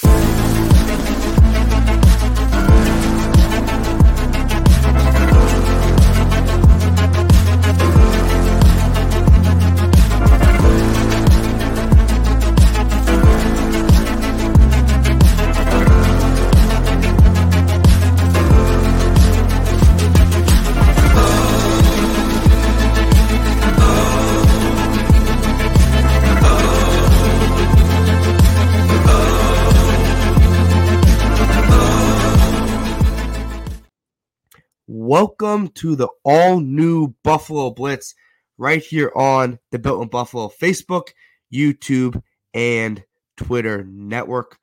Thank Welcome to the all new Buffalo Blitz right here on the Built in Buffalo Facebook, YouTube, and Twitter network.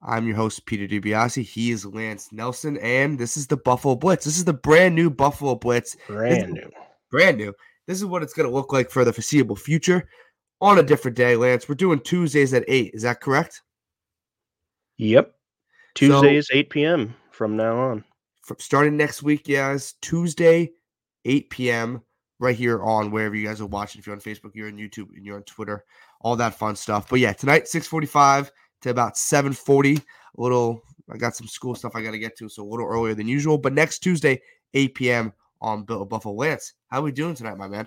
I'm your host, Peter Dibiasi. He is Lance Nelson, and this is the Buffalo Blitz. This is the brand new Buffalo Blitz. Brand new. Brand new. This is what it's going to look like for the foreseeable future on a different day, Lance. We're doing Tuesdays at 8. Is that correct? Yep. Tuesdays, 8 p.m. from now on from starting next week, yes, Tuesday, 8 p.m. right here on wherever you guys are watching. If you're on Facebook, you're on YouTube, and you're on Twitter, all that fun stuff. But yeah, tonight, 645 to about 740. A little, I got some school stuff I got to get to, so a little earlier than usual. But next Tuesday, 8 p.m. on Bill Buffalo Lance. How we doing tonight, my man?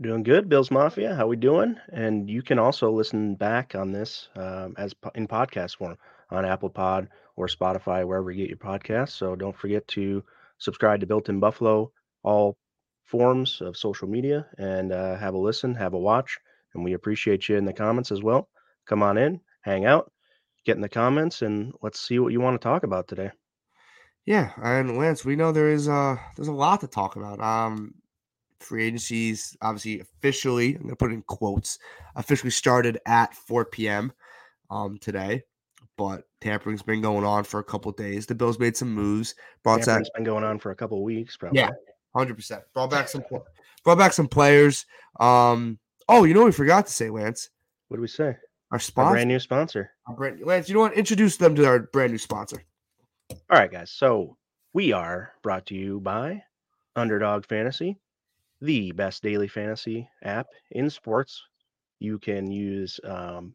Doing good, Bills Mafia. How we doing? And you can also listen back on this um, as in podcast form on Apple Pod or Spotify, wherever you get your podcasts. So don't forget to subscribe to Built in Buffalo, all forms of social media, and uh, have a listen, have a watch. And we appreciate you in the comments as well. Come on in, hang out, get in the comments, and let's see what you want to talk about today. Yeah, and Lance, we know there is uh there's a lot to talk about. Um, free agencies obviously officially, I'm gonna put it in quotes, officially started at 4 p.m. um today but tampering's been going on for a couple days. The Bills made some moves. Brought tampering's been going on for a couple weeks, probably. Yeah, hundred percent. Brought back some, brought back some players. Um, oh, you know what we forgot to say, Lance. What did we say? Our sponsor, our brand new sponsor. Our brand, Lance, you know what? Introduce them to our brand new sponsor. All right, guys. So we are brought to you by Underdog Fantasy, the best daily fantasy app in sports. You can use um,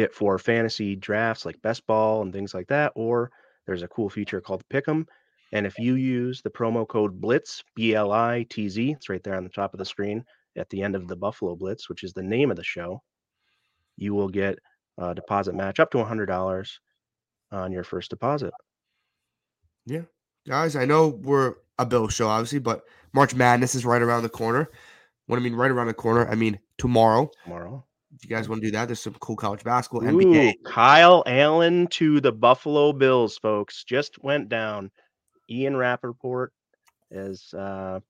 it for fantasy drafts like best ball and things like that. Or there's a cool feature called Pick'em. And if you use the promo code Blitz, B L I T Z, it's right there on the top of the screen at the end of the Buffalo Blitz, which is the name of the show, you will get a deposit match up to $100 on your first deposit. Yeah. Guys, I know we're a Bill show, obviously, but March Madness is right around the corner. What I mean, right around the corner, I mean tomorrow. Tomorrow. If you guys want to do that, there's some cool college basketball. Ooh, NBA. Kyle Allen to the Buffalo Bills, folks. Just went down. Ian Rapoport is uh,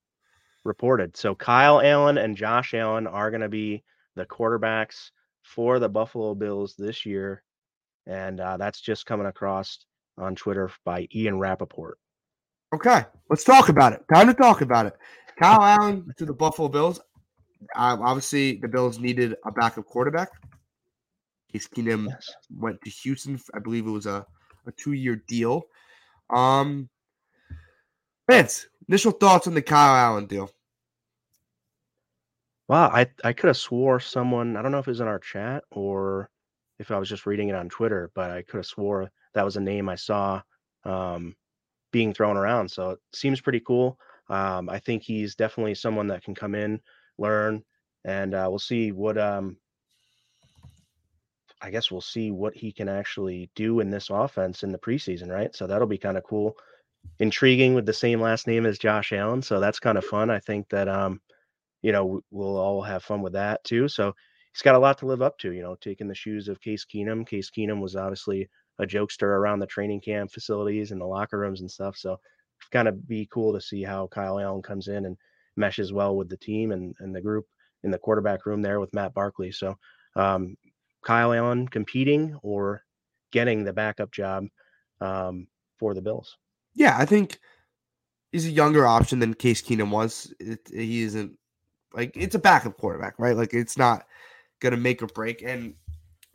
reported. So Kyle Allen and Josh Allen are going to be the quarterbacks for the Buffalo Bills this year. And uh, that's just coming across on Twitter by Ian Rapoport. Okay, let's talk about it. Time to talk about it. Kyle Allen to the Buffalo Bills. Um, obviously, the Bills needed a backup quarterback. Case Keenum yes. went to Houston. I believe it was a, a two year deal. Um, Vance, initial thoughts on the Kyle Allen deal? Wow, I, I could have swore someone, I don't know if it was in our chat or if I was just reading it on Twitter, but I could have swore that was a name I saw um, being thrown around. So it seems pretty cool. Um, I think he's definitely someone that can come in learn, and uh, we'll see what um, I guess we'll see what he can actually do in this offense in the preseason, right? So that'll be kind of cool, intriguing with the same last name as Josh Allen. So that's kind of fun. I think that um, you know, we'll all have fun with that too. So he's got a lot to live up to. You know, taking the shoes of Case Keenum. Case Keenum was obviously a jokester around the training camp facilities and the locker rooms and stuff. So kind of be cool to see how Kyle Allen comes in and meshes well with the team and, and the group in the quarterback room there with Matt Barkley. So um, Kyle Allen competing or getting the backup job um, for the Bills. Yeah, I think he's a younger option than Case Keenum was. It, he isn't like it's a backup quarterback, right? Like it's not gonna make or break. And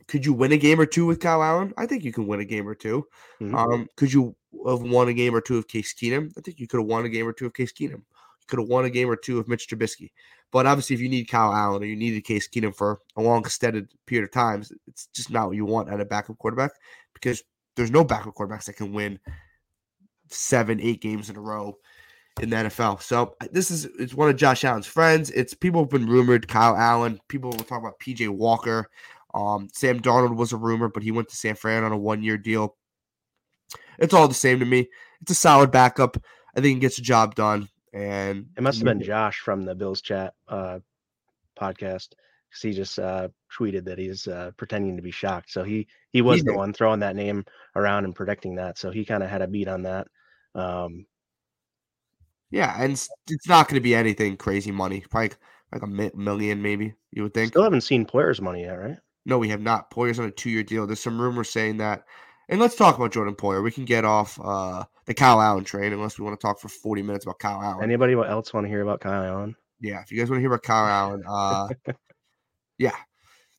could you win a game or two with Kyle Allen? I think you can win a game or 2 Mhm. Um, could you have won a game or two of Case Keenum? I think you could have won a game or two of Case Keenum. Could have won a game or two of Mitch Trubisky. But obviously, if you need Kyle Allen or you needed Case Keenum for a long extended period of times, it's just not what you want at a backup quarterback because there's no backup quarterbacks that can win seven, eight games in a row in the NFL. So this is it's one of Josh Allen's friends. It's people have been rumored Kyle Allen. People were talking about PJ Walker. Um, Sam Darnold was a rumor, but he went to San Fran on a one year deal. It's all the same to me. It's a solid backup. I think he gets the job done. And It must have been Josh from the Bills chat uh, podcast because he just uh, tweeted that he's uh, pretending to be shocked. So he he was the one throwing that name around and predicting that. So he kind of had a beat on that. Um, yeah, and it's, it's not going to be anything crazy money. Probably like a mi- million, maybe you would think. still haven't seen players' money yet, right? No, we have not. Poyer's on a two year deal. There's some rumors saying that. And let's talk about Jordan Poyer. We can get off uh, the Kyle Allen train unless we want to talk for 40 minutes about Kyle Allen. Anybody else want to hear about Kyle Allen? yeah, if you guys want to hear about Kyle Allen, uh, yeah,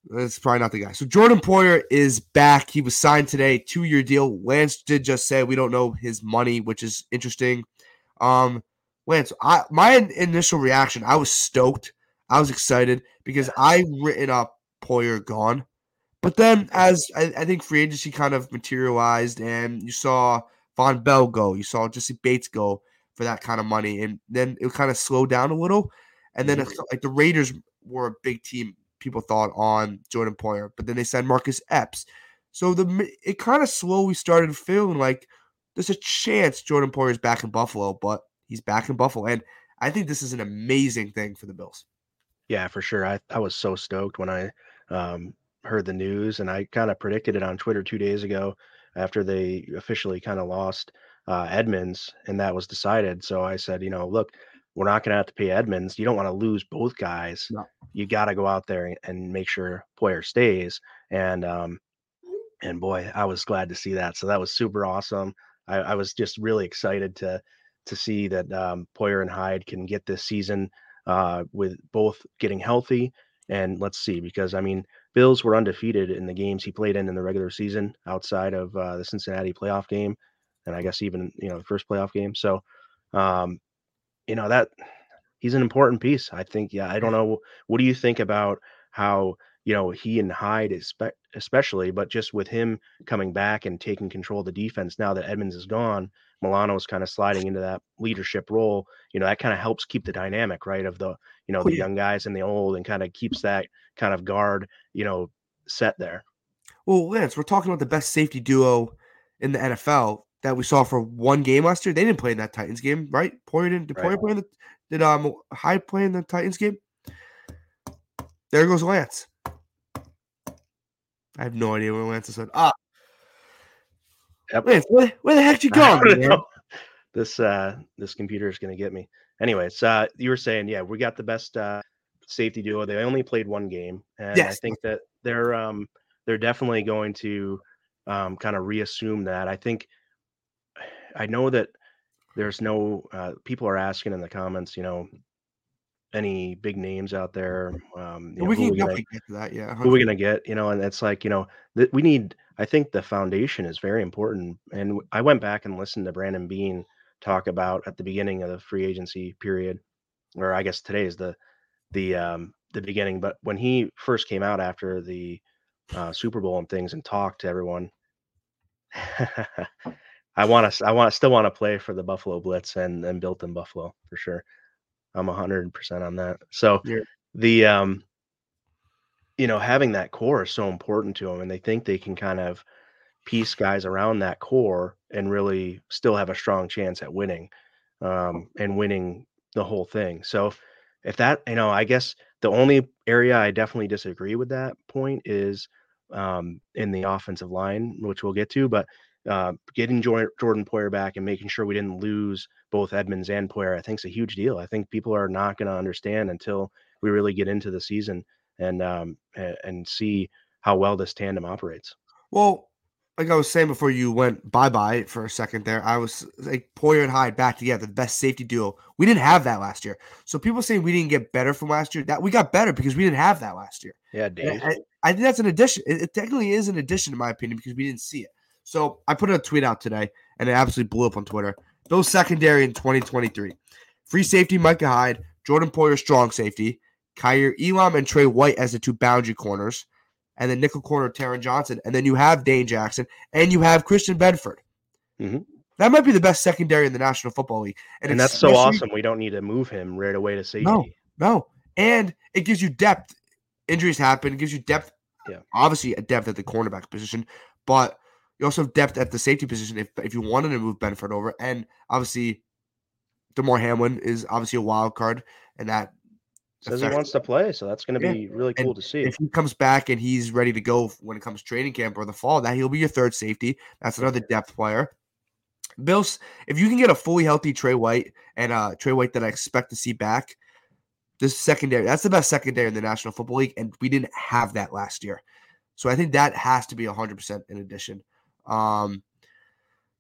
that's probably not the guy. So Jordan Poyer is back. He was signed today, two year deal. Lance did just say we don't know his money, which is interesting. Um, Lance, I my initial reaction, I was stoked. I was excited because I written up Poyer gone. But then as I, I think free agency kind of materialized and you saw Vonn Bell go, you saw Jessie Bates go for that kind of money, and then it kind of slowed down a little. And then Mhm. it's like the Raiders were a big team, people thought on Jordan Poyer, but then they signed Marcus Epps. So the it kind of slowly started feeling like there's a chance Jordan Poyer is back in Buffalo, but he's back in Buffalo, and I think this is an amazing thing for the Bills. Yeah, for sure. I, I was so stoked when I um, heard the news, and I kind of predicted it on Twitter two days ago after they officially kind of lost uh, Edmunds, and that was decided. So I said, you know, look, we're not going to have to pay Edmunds. You don't want to lose both guys. No. You got to go out there and make sure Poyer stays. And um, and boy, I was glad to see that. So that was super awesome. I, I was just really excited to to see that um, Poyer and Hyde can get this season uh, with both getting healthy. And let's see, because I mean, Bills were undefeated in the games he played in in the regular season, outside of uh, the Cincinnati playoff game, and I guess even you know the first playoff game. So, um, you know that he's an important piece. I think. Yeah, I don't know. What do you think about how you know he and Hyde, espe- especially, but just with him coming back and taking control of the defense now that Edmunds is gone, Milano's kind of sliding into that leadership role. You know that kind of helps keep the dynamic right of the you know the young guys and the old, and kind of keeps that kind of guard you know set there. Well, Lance, we're talking about the best safety duo in the NFL that we saw for one game last year. They didn't play in that Titans game, right? Poyer didn't. Did Right. Play in the? Did um Hyde play in the Titans game? There goes Lance. I have no idea where Lance is at. Ah, Yep. Lance, where, where the heck you going? don't man? know. This uh this computer is gonna get me. Anyways, uh you were saying, yeah, we got the best uh safety duo. They only played one game, and I think that they're um they're definitely going to um kind of reassume that. I think I know that there's no uh people are asking in the comments, you know, any big names out there. Um you know, we who can we gonna- get to that. Yeah, who are we going to get you know and it's like you know that we need i think the foundation is very important and I went back and listened to brandon beane talk about at the beginning of the free agency period or i guess today is the the um the beginning but when he first came out after the uh, super bowl and things and talked to everyone i want to i want still want to play for the buffalo blitz and and built in buffalo for sure i'm 100% on that so Yeah. the um you know, having that core is so important to them, and they think they can kind of piece guys around that core and really still have a strong chance at winning, um, and winning the whole thing. So, if that, you know, I guess the only area I definitely disagree with that point is um, in the offensive line, which we'll get to, but. Uh, getting Jordan Poyer back and making sure we didn't lose both Edmunds and Poyer, I think is a huge deal. I think people are not going to understand until we really get into the season and um, and see how well this tandem operates. Well, like I was saying before you went bye bye for a second there, I was like Poyer and Hyde back together, the best safety duo. We didn't have that last year. So people saying we didn't get better from last year, that we got better because we didn't have that last year. Yeah, Dave. I, I, think that's an addition. It, it, technically is an addition, in my opinion, because we didn't see it. So I put a tweet out today, and it absolutely blew up on Twitter. Those secondary in 2023. Free safety Micah Hyde, Jordan Poyer strong safety, Kaiir Elam and Tre White as the two boundary corners and then nickel corner Taron Johnson, and then you have Dane Jackson, and you have Christian Benford. Mm-hmm. That might be the best secondary in the National Football League, and, and that's so awesome. We don't need to move him right away to safety. No, no, and it gives you depth. Injuries happen. It gives you depth. Yeah, obviously a depth at the cornerback position, but you also have depth at the safety position if if you wanted to move Benford over, and obviously. Damar Hamlin is obviously a wild card, and that Says he wants to play, so that's going to be really cool and to see. If he comes back and he's ready to go when it comes training camp or the fall, that he'll be your third safety. That's another depth player. Bills, if you can get a fully healthy Tre White and uh Tre White that I expect to see back, this secondary, that's the best secondary in the National Football League, and we didn't have that last year. So I think that has to be 100% in addition. Um,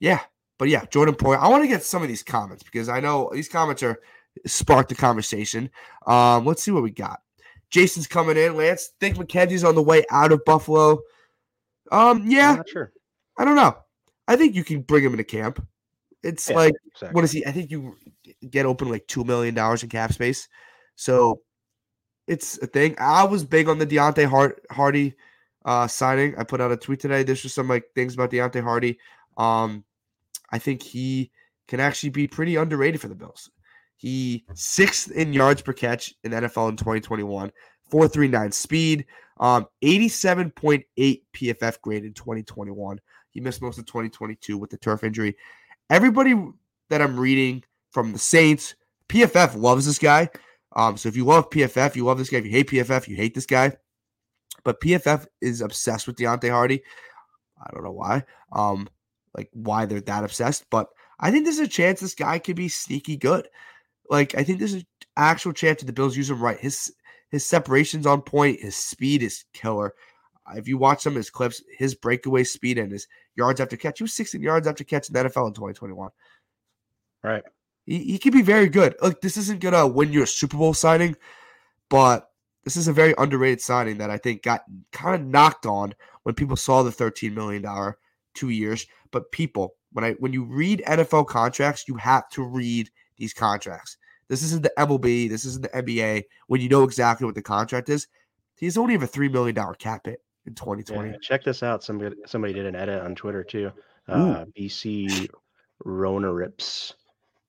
yeah, but yeah, Jordan Poyer. I want to get some of these comments because I know these comments are sparked the conversation. Um, let's see what we got. Jason's coming in. Lance, think McKenzie's on the way out of Buffalo. Um, yeah, sure. I don't know. I think you can bring him into camp. It's yeah, like exactly. what is he? I think you get open like two million dollars in cap space, so it's a thing. I was big on the Deonte Hart Harty uh, signing. I put out a tweet today. There's just some like things about Deonte Harty. Um, I think he can actually be pretty underrated for the Bills. He sixth in yards per catch in NFL in 2021, 439 speed, um, 87.8 PFF grade in 2021. He missed most of 2022 with the turf injury. Everybody that I'm reading from the Saints, PFF loves this guy. Um, so if you love PFF, you love this guy. If you hate PFF, you hate this guy. But PFF is obsessed with Deonte Harty. I don't know why. Um, like why they're that obsessed, but I think there's a chance this guy could be sneaky good. Like I think there's an actual chance that the Bills use him right. His his separation's on point. His speed is killer. If you watch some of his clips, his breakaway speed and his yards after catch, he was 16 yards after catch in the NFL in 2021. Right. He, he could be very good. Look, this isn't gonna win you a Super Bowl signing, but this is a very underrated signing that I think got kind of knocked on when people saw the 13 million dollar two years. But people, when I when you read NFL contracts, you have to read these contracts. This isn't the MLB. This isn't the NBA. When you know exactly what the contract is, he's only have a three million dollar cap hit in 2020. Yeah, check this out. Somebody somebody did an edit on Twitter too. Uh, BC Ronerips,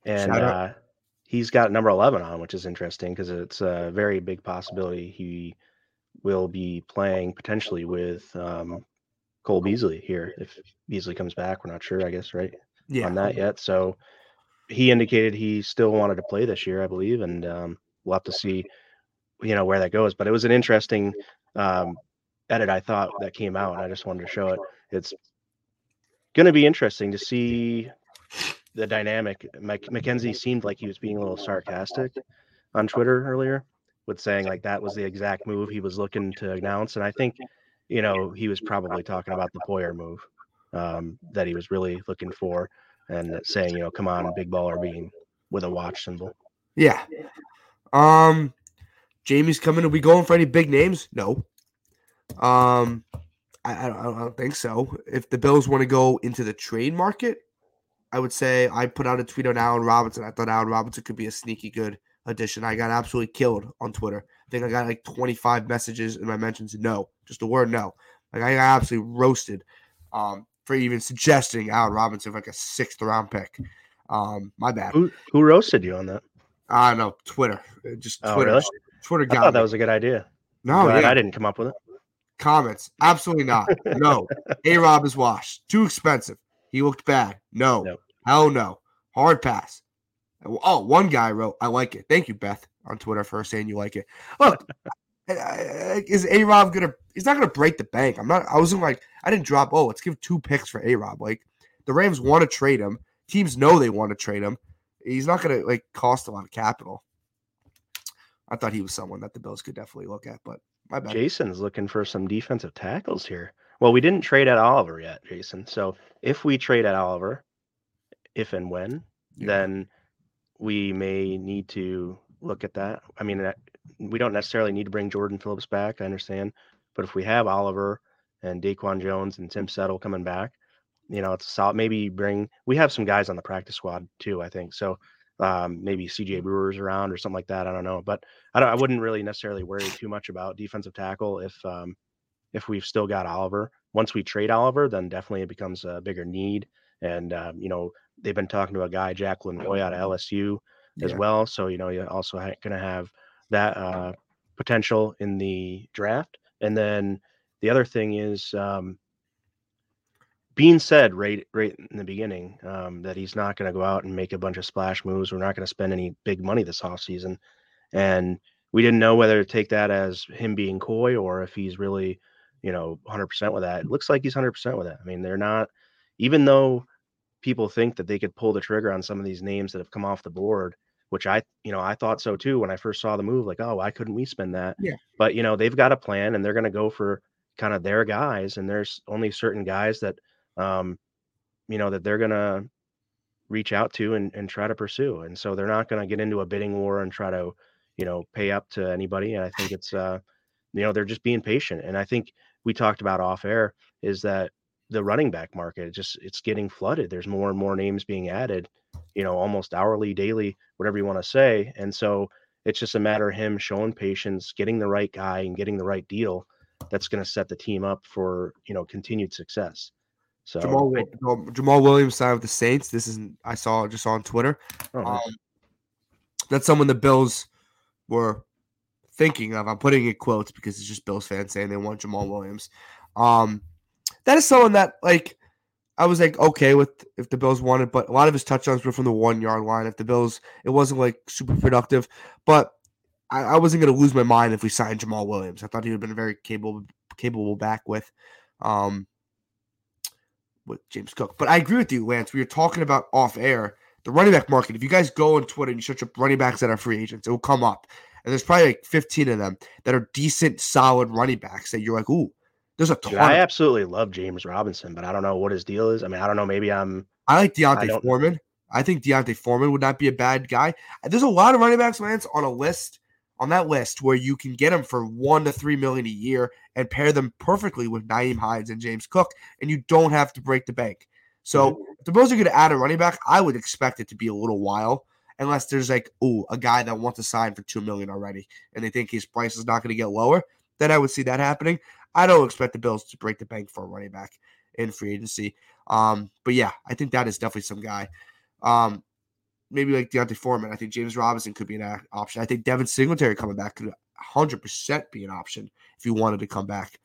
and uh, he's got number 11 on, which is interesting because it's a very big possibility he will be playing potentially with um, Cole Beasley here if Beasley comes back. We're not sure, I guess, right? Yeah. On that yet, so he indicated he still wanted to play this year, I believe, and um, we'll have to see, you know, where that goes. But it was an interesting um, edit I thought that came out, and I just wanted to show it. It's going to be interesting to see the dynamic. Mike McKenzie seemed like he was being a little sarcastic on Twitter earlier, with saying like that was the exact move he was looking to announce, and I think, you know, he was probably talking about the Poyer move um, that he was really looking for and saying, you know, come on, big baller being with a watch symbol. Yeah. Um, Jamie's coming. Are we going for any big names? No. Um, I, I, don't, I don't think so. If the Bills want to go into the trade market, I would say I put out a tweet on Allen Robinson. I thought Allen Robinson could be a sneaky good addition. I got absolutely killed on Twitter. I think I got like 25 messages in my mentions. No, just the word no. Like I got absolutely roasted. Um, for even suggesting Allen Robinson like a sixth round pick. Um, my bad. Who, who roasted you on that? I don't know Twitter. Just Oh, Twitter. really? Twitter I got thought that was a good idea. no, yeah. I didn't come up with it. Comments. Absolutely not. No. A Rob is washed. Too expensive. He looked bad. No. Nope. Hell no. Hard pass. Oh, one guy wrote, I like it. Thank you, Beth, on Twitter for saying you like it. Look, uh, Uh, is A Rob gonna he's not gonna break the bank. I'm not I wasn't like I didn't drop, oh, let's give two picks for A Rob. Like the Rams want to trade him. Teams know they want to trade him. He's not gonna like cost a lot of capital. I thought he was someone that the Bills could definitely look at, but My bad. Jason's looking for some defensive tackles here. Well, we didn't trade Ed Oliver yet, Jason. So if we trade Ed Oliver, if and when, Yeah. then we may need to look at that. I mean, that- we don't necessarily need to bring Jordan Phillips back. I understand, but if we have Oliver and Daquan Jones and Tim Settle coming back, you know, it's solid. Maybe bring. We have some guys on the practice squad too. I think so. Um, maybe CJ Brewer's around or something like that. I don't know, but I don't. I wouldn't really necessarily worry too much about defensive tackle if um, if we've still got Oliver. Once we trade Oliver, then definitely it becomes a bigger need. And um, you know, they've been talking to a guy, Jaquelin Roy out of LSU as Yeah. well. So you know, you're also ha- going to have that uh, potential in the draft. And then the other thing is, um, Beane said right right in the beginning um, that he's not going to go out and make a bunch of splash moves. We're not going to spend any big money this offseason. And we didn't know whether to take that as him being coy or if he's really, you know, 100% with that. It looks like he's 100% with that. I mean, they're not, even though people think that they could pull the trigger on some of these names that have come off the board, which I, you know, I thought so too when I first saw the move. Like, oh, why couldn't we spend that? Yeah. But you know, they've got a plan and they're going to go for kind of their guys, and there's only certain guys that, um, you know, that they're going to reach out to and, and try to pursue. And so they're not going to get into a bidding war and try to, you know, pay up to anybody. And I think it's, uh, you know, they're just being patient. And I think we talked about off air is that the running back market just it's getting flooded. There's more and more names being added, you know, almost hourly, daily, whatever you want to say. And so it's just a matter of him showing patience, getting the right guy and getting the right deal that's going to set the team up for, you know, continued success. So Jamal, Jamal Williams signed with the Saints. This is I saw just on Twitter. oh, nice. Um, that's someone the Bills were thinking of. I'm putting it quotes because it's just Bills fans saying they want Jamal Williams. Um, that is someone that like I was like okay with if the Bills wanted, but a lot of his touchdowns were from the one yard line. If the Bills, it wasn't like super productive, but I, I wasn't going to lose my mind if we signed Jamal Williams. I thought he would have been a very capable capable back with. Um, with James Cook. But I agree with you, Lance. We were talking about off air the running back market. If you guys go on Twitter and you search up running backs that are free agents, it will come up. And there's probably like 15 of them that are decent, solid running backs that you're like, ooh, there's a ton. Dude, I absolutely love James Robinson, but I don't know what his deal is. I mean, I don't know. Maybe I'm I like D'Onta don't- Foreman. I think D'Onta Foreman would not be a bad guy. There's a lot of running backs, Lance, on a list on that list where you can get them for one to three million a year and pair them perfectly with Nyheim Hines and James Cook, and you don't have to break the bank. So if the Bills are going to add a running back, I would expect it to be a little while, unless there's like, oh, a guy that wants to sign for two million already, and they think his price is not going to get lower. Then I would see that happening. I don't expect the Bills to break the bank for a running back in free agency. Um, but yeah, I think that is definitely some guy. Um, maybe like D'Onta Foreman. I think James Robinson could be an option. I think Devin Singletary coming back could 100% be an option if he wanted to come back.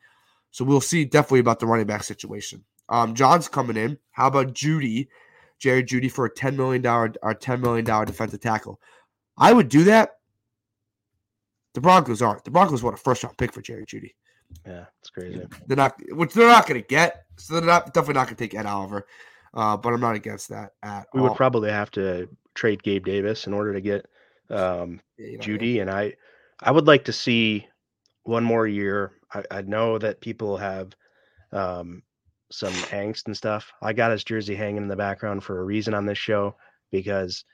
So we'll see definitely about the running back situation. Um, John's coming in. How about Jeudy, Jerry Jeudy for a $10 million or $10 million defensive tackle? I would do that. The Broncos aren't. The Broncos want a first round pick for Jerry Jeudy. Yeah, it's crazy. They're not, which they're not going to get. So they're not definitely not going to take Ed Oliver. Uh, but I'm not against that at We all. would probably have to trade Gabe Davis in order to get um, Yeah, you know, Jeudy, and I, I would like to see one more year. I, I know that people have um, some angst and stuff. I got his jersey hanging in the background for a reason on this show because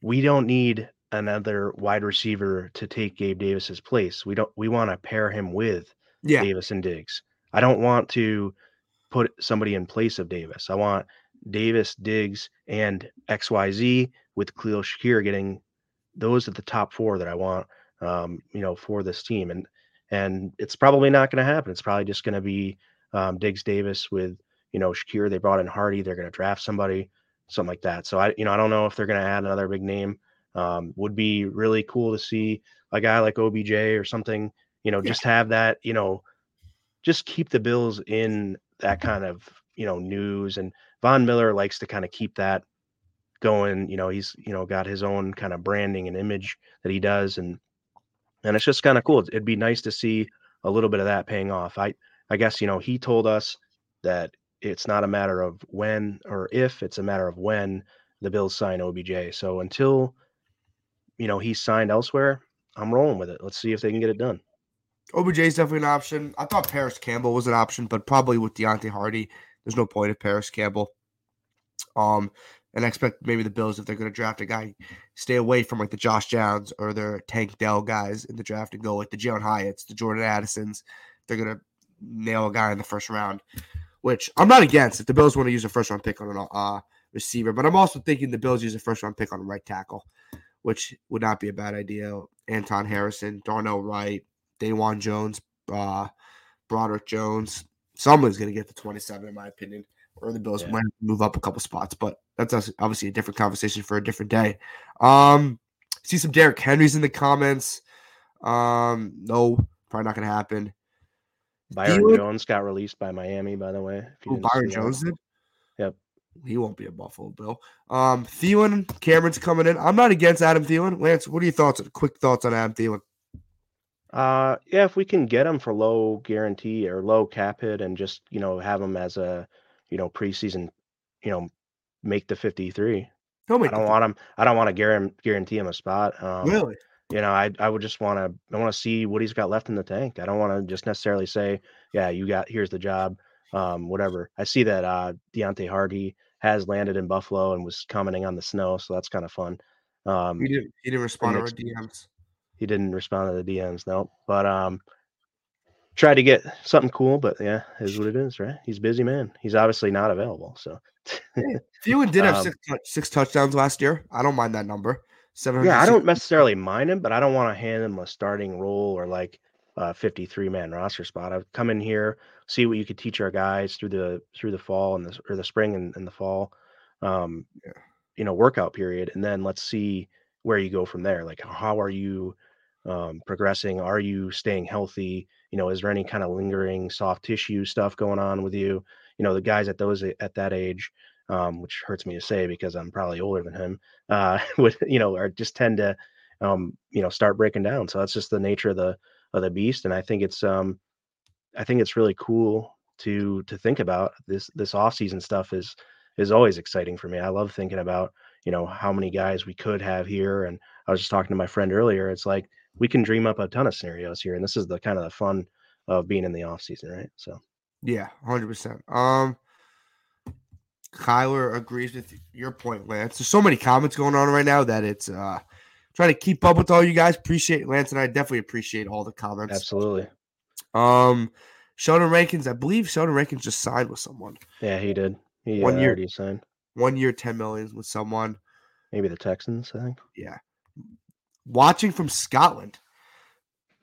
we don't need another wide receiver to take Gabe Davis's place. We don't. We want to pair him with Yeah, Davis and Diggs. I don't want to put somebody in place of Davis. I want Davis, Diggs, and XYZ with Khalil Shakir getting those at the top four that I want um, you know, for this team. And and it's probably not going to happen. It's probably just going to be um, Diggs Davis with, you know, Shakir. They brought in Harty. They're going to draft somebody, something like that. So I, you know, I don't know if they're going to add another big name. Um, would be really cool to see a guy like OBJ or something, you know, Yeah. just have that, you know, just keep the Bills in that kind of, you know, news. And Von Miller likes to kind of keep that going. You know, he's, you know, got his own kind of branding and image that he does. And, and it's just kind of cool. It'd be nice to see a little bit of that paying off. I, I guess, you know, he told us that it's not a matter of when or if, it's a matter of when the Bills sign OBJ. So until, you know, he's signed elsewhere, I'm rolling with it. Let's see if they can get it done. OBJ is definitely an option. I thought Parris Campbell was an option, but probably with Deonte Harty, there's no point of Parris Campbell. Um, and I expect maybe the Bills, if they're going to draft a guy, stay away from like the Josh Downs or their Tank Dell guys in the draft and go like the Jalin Hyatts, the Jordan Addisons. They're going to nail a guy in the first round, which I'm not against if the Bills want to use a first round pick on an uh, receiver. But I'm also thinking the Bills use a first round pick on a right tackle, which would not be a bad idea. Anton Harrison, Darnell Wright, Dawand Jones, uh, Broderick Jones. Someone's going to get the 27, in my opinion or the Bills yeah. might move up a couple spots, but that's obviously a different conversation for a different day. Um, see some Derrick Henrys in the comments. Um, no, probably not going to happen. Byron Thielen, Jones got released by Miami, by the way. Oh, Byron Jones did. Yep. He won't be a Buffalo Bill. Um, Thielen, Cameron's coming in. I'm not against Adam Thielen. Lance, what are your thoughts? Quick thoughts on Adam Thielen? Uh, yeah, if we can get him for low guarantee or low cap hit, and just you know have him as a you know, preseason, you know, make the 53. I don't want him. I don't want to guarantee guarantee him a spot. Um, really? You know, I I would just want to. I want to see what he's got left in the tank. I don't want to just necessarily say, yeah, you got here's the job, um, whatever. I see that uh, Deonte Harty has landed in Buffalo and was commenting on the snow, so that's kind of fun. Um, he didn't. He didn't respond to our DMs. He didn't respond to the DMs, no. But um, tried to get something cool, but yeah, is what it is, right? He's busy man. He's obviously not available. So Thielen did have um, six, six touchdowns last year. I don't mind that number. Seven. Yeah, I don't necessarily mind him, but I don't want to hand him a starting role or like a 53 man roster spot. I've come in here, see what you could teach our guys through the through the fall and the or the spring and, and the fall, um, yeah. you know, workout period, and then let's see where you go from there. Like, how are you um, progressing? Are you staying healthy? You know, is there any kind of lingering soft tissue stuff going on with you? You know, the guys at those at that age, um, which hurts me to say because I'm probably older than him, uh, would you know, are just tend to, um, you know, start breaking down. So that's just the nature of the of the beast, and I think it's um, I think it's really cool to to think about this this off season stuff is is always exciting for me. I love thinking about you know how many guys we could have here, and I was just talking to my friend earlier. It's like we can dream up a ton of scenarios here, and this is the kind of the fun of being in the off season, right? So, yeah, hundred percent. Um, Kyler agrees with your point, Lance. There's so many comments going on right now that it's uh trying to keep up with all you guys. Appreciate Lance and I definitely appreciate all the comments. Absolutely. Um, Sheldon Rankins, I believe Sheldon Rankins just signed with someone. Yeah, he did. One year. One year, ten millions with someone. Maybe the Texans, I think. Yeah watching from Scotland.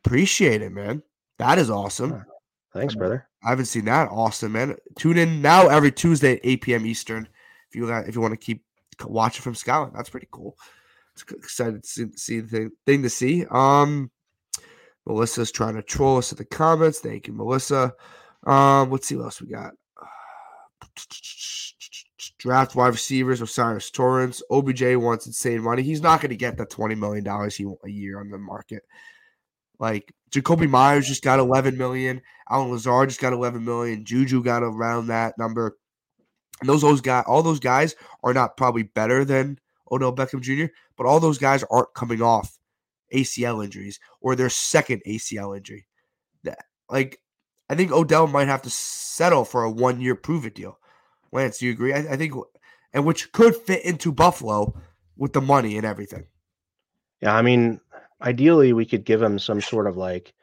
Appreciate it, man. That is awesome. Thanks, brother. I haven't seen that. Awesome, man. Tune in now every Tuesday at 8 p.m. Eastern if you if you want to keep watching from Scotland. That's pretty cool. It's excited to see, see the thing to see. Um, Melissa's trying to troll us in the comments. Thank you, Melissa. Um, let's see what else we got. Draft wide receivers O'Cyrus Torrence. OBJ wants insane money. He's not going to get the $20 million he a year on the market. Like Jakobi Meyers just got 11 million. Allen Lazard just got 11 million. Juju got around that number. And those those guys, all those guys are not probably better than Odell Beckham Jr., but all those guys aren't coming off ACL injuries or their second ACL injury. That like I think Odell might have to settle for a one year prove it deal. Lance, do you agree? I, I think, and which could fit into Buffalo with the money and everything. Yeah, I mean, ideally, we could give him some sort of like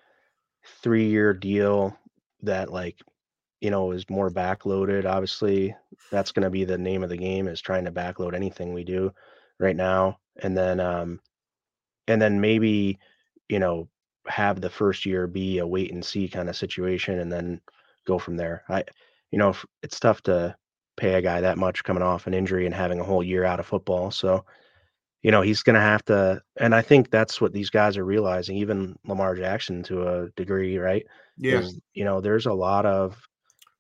three year deal that, like, you know, is more backloaded. Obviously, that's going to be the name of the game is trying to backload anything we do right now, and then, um, and then maybe, you know, have the first year be a wait and see kind of situation, and then go from there. I, you know, it's tough to pay a guy that much coming off an injury and having a whole year out of football. So, you know, he's going to have to, and I think that's what these guys are realizing, even Lamar Jackson to a degree, right? Yeah. Is, you know, there's a lot of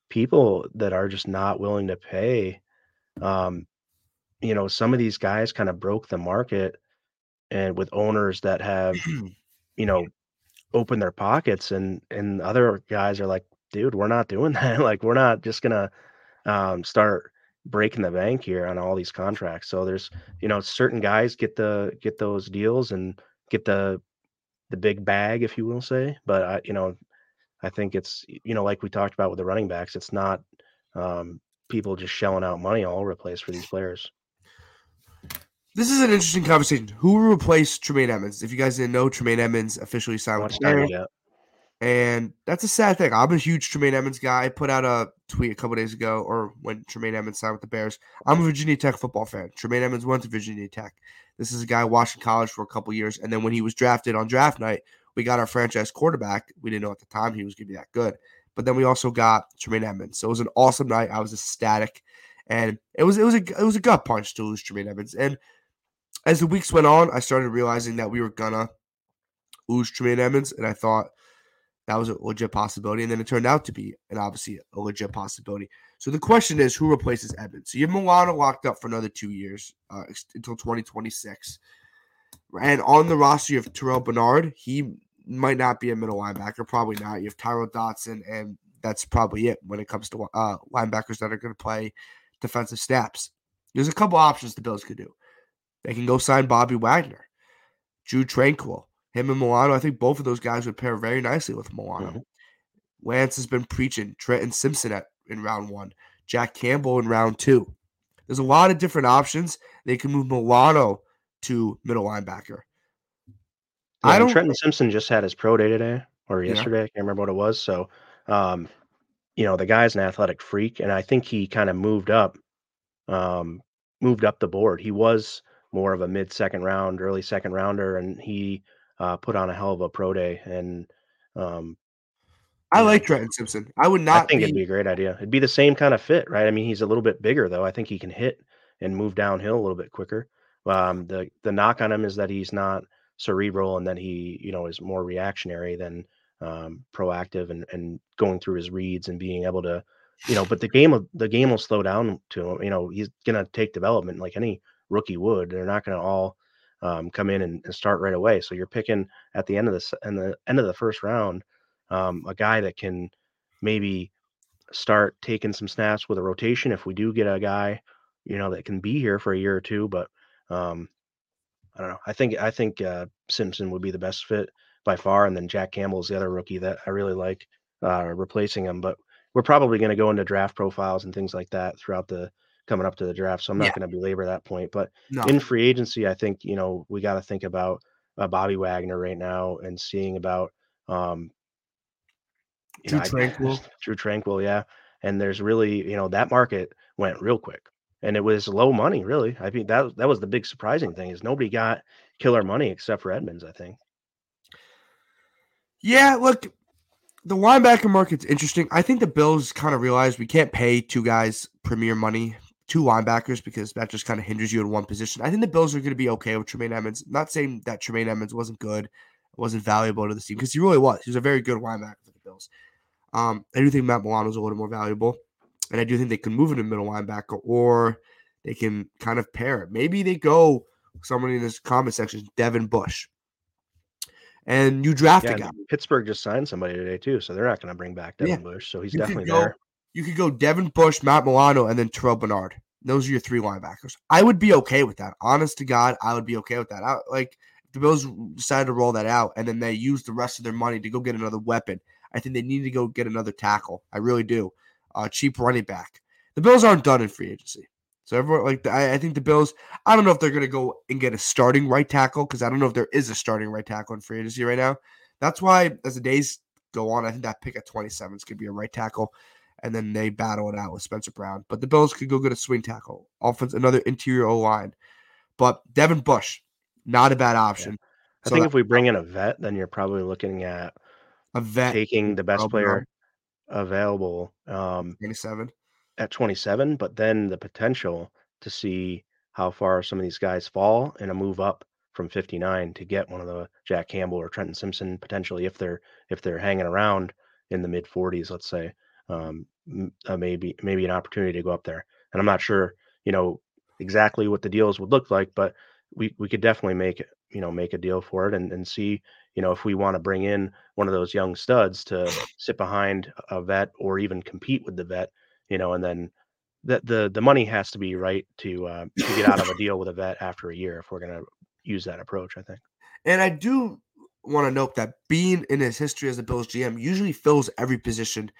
people that are just not willing to pay. Um, you know, some of these guys kind of broke the market and with owners that have, you know, opened their pockets and and other guys are like, dude, we're not doing that. like we're not just gonna um, start breaking the bank here on all these contracts. So there's, you know, certain guys get the get those deals and get the the big bag, if you will say. But I, you know, I think it's you know like we talked about with the running backs, it's not um, people just shelling out money all over the place for these players. This is an interesting conversation. Who replaced Tremaine Edmunds? If you guys didn't know, Tremaine Edmunds officially signed with the Bears, and that's a sad thing. I'm a huge Tremaine Edmunds guy. I put out a tweet a couple days ago, or when Tremaine Edmunds signed with the Bears. I'm a Virginia Tech football fan. Tremaine Edmunds went to Virginia Tech. This is a guy watching college for a couple years, and then when he was drafted on draft night, we got our franchise quarterback. We didn't know at the time he was going to be that good, but then we also got Tremaine Edmunds. So it was an awesome night. I was ecstatic, and it was it was a it was a gut punch to lose Tremaine Edmunds. And as the weeks went on, I started realizing that we were gonna lose Tremaine Edmunds, and I thought that was a legit possibility. And then it turned out to be, and obviously a legit possibility. So the question is, who replaces Edmunds? So you have Milano locked up for another two years uh, until 2026. And on the roster, you have Terrel Bernard. He might not be a middle linebacker, probably not. You have Tyrel Dodson, and that's probably it when it comes to uh, linebackers that are going to play defensive snaps. There's a couple options the Bills could do. They can go sign Bobby Wagner, Drue Tranquill, him and Milano. I think both of those guys would pair very nicely with Milano. Mm-hmm. Lance has been preaching Trenton Simpson at, in round one, Jack Campbell in round two. There's a lot of different options. They can move Milano to middle linebacker. Yeah, I don't. Trenton Simpson just had his pro day today or yesterday. Yeah. I can't remember what it was. So, um, you know, the guy's an athletic freak, and I think he kind of moved up, um, moved up the board. He was more of a mid second round, early second rounder, and he uh, put on a hell of a pro day. And um, I like Trenton Simpson. I would not. I think be... it'd be a great idea. It'd be the same kind of fit, right? I mean, he's a little bit bigger though. I think he can hit and move downhill a little bit quicker. Um, the the knock on him is that he's not cerebral and that he you know is more reactionary than um, proactive and and going through his reads and being able to you know but the game of the game will slow down to him you know he's gonna take development like any rookie would. They're not going to all um, come in and, and, start right away. So you're picking at the end of the and the end of the first round um, a guy that can maybe start taking some snaps with a rotation if we do get a guy you know that can be here for a year or two. But um, I don't know. I think I think uh, Simpson would be the best fit by far, and then Jack Campbell is the other rookie that I really like uh, replacing him. But we're probably going to go into draft profiles and things like that throughout the coming up to the draft. So I'm not yeah. going to belabor that point. But no. in free agency, I think you know we got to think about uh, Bobby Wagner right now and seeing about um, Drue know, Tranquill. Drue Tranquill, yeah. And there's really you know that market went real quick, and it was low money. Really, I think that that was the big surprising thing is nobody got killer money except for Edmunds, I think. Yeah, look, the linebacker market's interesting. I think the Bills kind of realized we can't pay two guys premier money two linebackers because that just kind of hinders you in one position. I think the Bills are going to be okay with Tremaine Edmunds. not saying that Tremaine Edmunds wasn't good, wasn't valuable to the team because he really was. He was a very good linebacker for the Bills. Um, I do think Matt Milano is a little more valuable, and I do think they can move him to middle linebacker or they can kind of pair it. Maybe they go somebody in this comment section, Devin Bush. And you draft yeah, a guy. Pittsburgh just signed somebody today too, so they're not going to bring back Devin yeah. Bush. So he's you definitely go, there you could go Devin Bush, Matt Milano, and then Terrel Bernard. Those are your three linebackers. I would be okay with that. Honest to God, I would be okay with that. I, like the Bills decided to roll that out, and then they used the rest of their money to go get another weapon. I think they need to go get another tackle. I really do. Uh, cheap running back. The Bills aren't done in free agency. So everyone like I, I think the Bills. I don't know if they're gonna go and get a starting right tackle because I don't know if there is a starting right tackle in free agency right now. That's why as the days go on, I think that pick at 27 is gonna be a right tackle and then they battle it out with Spencer Brown. But the Bills could go get a swing tackle, offense, another interior O line. But Devin Bush, not a bad option. Yeah. I so think that, if we bring in a vet, then you're probably looking at a vet taking the best player available. Um, 27 at 27, but then the potential to see how far some of these guys fall and a move up from 59 to get one of the Jack Campbell or Trenton Simpson potentially if they're if they're hanging around in the mid 40s, let's say um, uh, maybe maybe an opportunity to go up there. And I'm not sure, you know, exactly what the deals would look like, but we we could definitely make it, you know, make a deal for it and and see, you know, if we want to bring in one of those young studs to sit behind a vet or even compete with the vet, you know, and then the the the money has to be right to uh, to get out of a deal with a vet after a year if we're going to use that approach. I think. And I do want to note that Beane in his history as a Bills GM, usually fills every position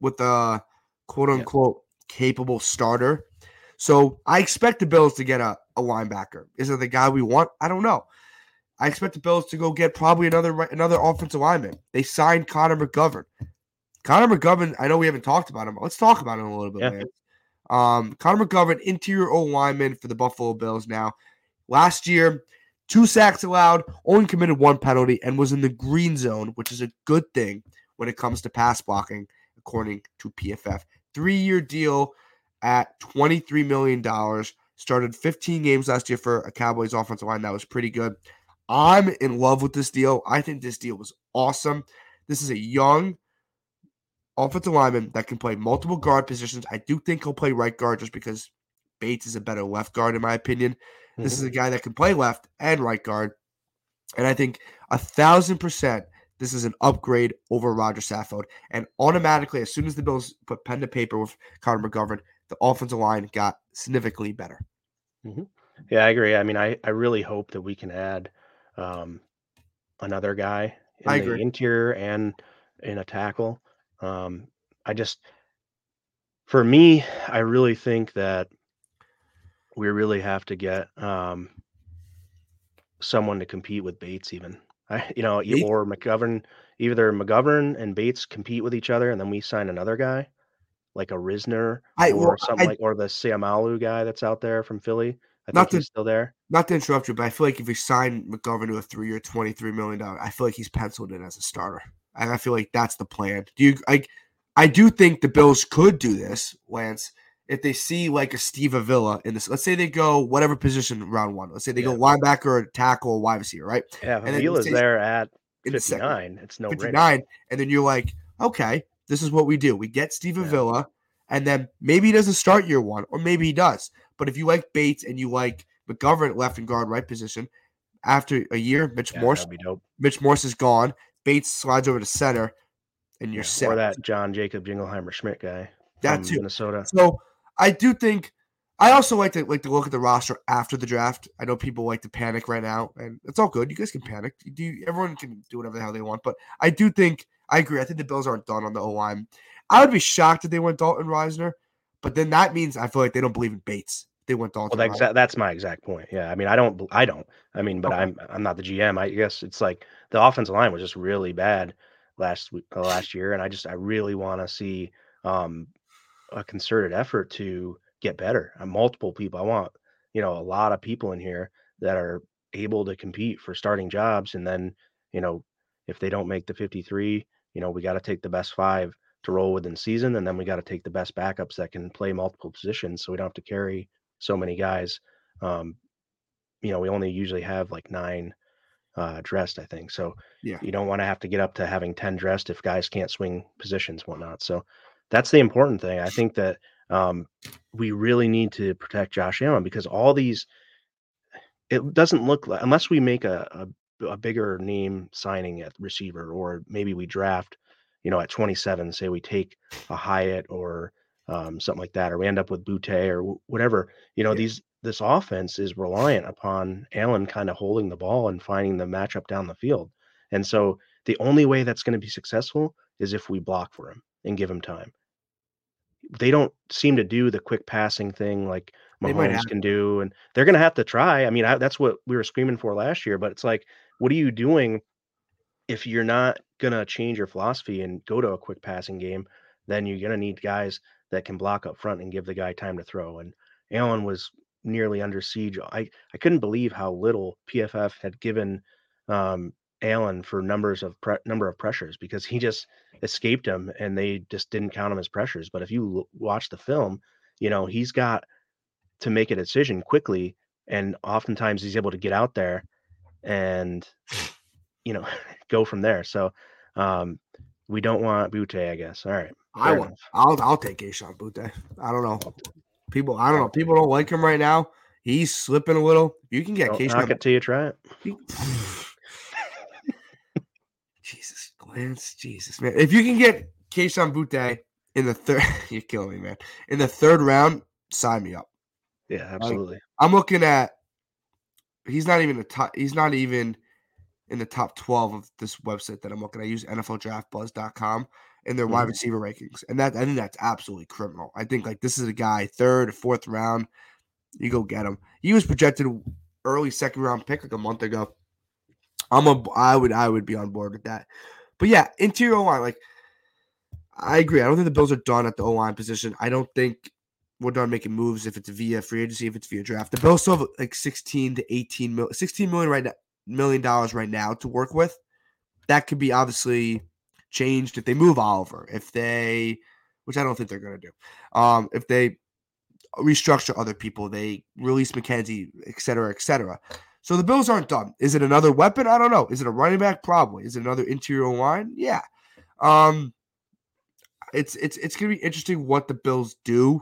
with a quote unquote yeah. capable starter. So I expect the Bills to get a, a linebacker. Is it the guy we want? I don't know. I expect the Bills to go get probably another another offensive lineman. They signed Connor McGovern. Connor McGovern, I know we haven't talked about him. Let's talk about him a little bit, yeah. man. Um, Connor McGovern, interior O lineman for the Buffalo Bills now. Last year, two sacks allowed, only committed one penalty, and was in the green zone, which is a good thing when it comes to pass blocking, according to PFF. Three year deal at $23 million. Started 15 games last year for a Cowboys offensive line. That was pretty good. I'm in love with this deal. I think this deal was awesome. This is a young offensive lineman that can play multiple guard positions. I do think he'll play right guard just because Bates is a better left guard, in my opinion. Mm-hmm. This is a guy that can play left and right guard. And I think a thousand percent this is an upgrade over Rodger Saffold. And automatically, as soon as the Bills put pen to paper with Connor McGovern, the offensive line got significantly better. Mm-hmm. Yeah, I agree. I mean, I, I really hope that we can add um, another guy in I the agree. interior and in a tackle. Um, I just, for me, I really think that we really have to get um, someone to compete with Bates, even. I, you know, or McGovern, either McGovern and Bates compete with each other, and then we sign another guy, like a Risner I, or well, something I, like, or the Seumalo guy that's out there from Philly. I not to, still there. Not to interrupt you, but I feel like if we sign McGovern to a three-year, twenty-three million dollar, I feel like he's penciled in as a starter, and I feel like that's the plan. Do you? I, I do think the Bills could do this, Lance, if they see like a Steve Avila in this. Let's say they go whatever position round one. Let's say they yeah. go linebacker, or tackle, or wide receiver, right? Yeah, and Avila's there at fifty-nine. It's no fifty-nine, and then you're like, okay, this is what we do. We get Steve yeah. Avila, and then maybe he doesn't start year one, or maybe he does. But if you like Bates and you like McGovern left and guard right position, after a year, Mitch yeah, Morse, Mitch Morse is gone. Bates slides over to center, and you're yeah, set. Or that John Jacob Jingleheimer Schmidt guy. That too. Minnesota. So I do think I also like to like to look at the roster after the draft. I know people like to panic right now, and it's all good. You guys can panic. You do everyone can do whatever the hell they want, but I do think I agree. I think the Bills aren't done on the O line. I would be shocked if they went Dalton Risner, But then that means I feel like they don't believe in Bates. They went Dalton. Well, that's, that's my exact point. Yeah, I mean, I don't, I don't. I mean, but okay. I'm, I'm not the GM. I guess it's like the offensive line was just really bad last week, uh, last year, and I just, I really want to see um, a concerted effort to get better. I'm multiple people. I want, you know, a lot of people in here that are able to compete for starting jobs, and then, you know, if they don't make the 53, you know, we got to take the best five to roll within season, and then we got to take the best backups that can play multiple positions, so we don't have to carry so many guys. Um, you know, we only usually have like nine uh, dressed, I think. So yeah, you don't want to have to get up to having ten dressed if guys can't swing positions, whatnot. So that's the important thing. I think that um, we really need to protect Josh Allen because all these. It doesn't look like unless we make a, a a bigger name signing at receiver, or maybe we draft you know, at 27, say we take a Hyatt or um, something like that, or we end up with Boutte or w- whatever, you know, yeah. these this offense is reliant upon Allen kind of holding the ball and finding the matchup down the field. And so the only way that's going to be successful is if we block for him and give him time. They don't seem to do the quick passing thing like Mahomes can do, and they're going to have to try. I mean, I, that's what we were screaming for last year, but it's like, what are you doing if you're not gonna change your philosophy and go to a quick passing game, then you're gonna need guys that can block up front and give the guy time to throw. And Allen was nearly under siege. I, I couldn't believe how little PFF had given um, Allen for numbers of pre- number of pressures because he just escaped him and they just didn't count him as pressures. But if you l- watch the film, you know he's got to make a decision quickly, and oftentimes he's able to get out there and you know, go from there. So um, we don't want Boutte, I guess. All right. I want. I'll I'll take Kayshon Boutte. I don't know. People, I don't know. People don't like him right now. He's slipping a little. You can get Kayshon. Knock it till you try it. Lance, Jesus, man. If you can get Kayshon Boutte in the third, you're killing me, man. In the third round, sign me up. Yeah, absolutely. Like, I'm looking at. He's not even a top. he's not even in the top 12 of this website that I'm looking. I use NFLDraftBuzz.com in their wide Mhm. receiver rankings, and that I think that's absolutely criminal. I think like this is a guy third, fourth round. You go get him. He was projected early second round pick like a month ago. I'm a I would I would be on board with that. But yeah, interior line like I agree. I don't think the Bills are done at the O line position. I don't think we're done making moves if it's via free agency, if it's via draft. The Bills still have like 16 to 18 mil, 16 million right now, million dollars right now to work with. That could be obviously changed if they move Oliver, if they, which I don't think they're going to do, um, if they restructure other people, they release McKenzie, et cetera, et cetera. So the Bills aren't done. Is it another weapon? I don't know. Is it a running back? Probably. Is it another interior line? Yeah. Um, it's it's it's gonna be interesting what the Bills do,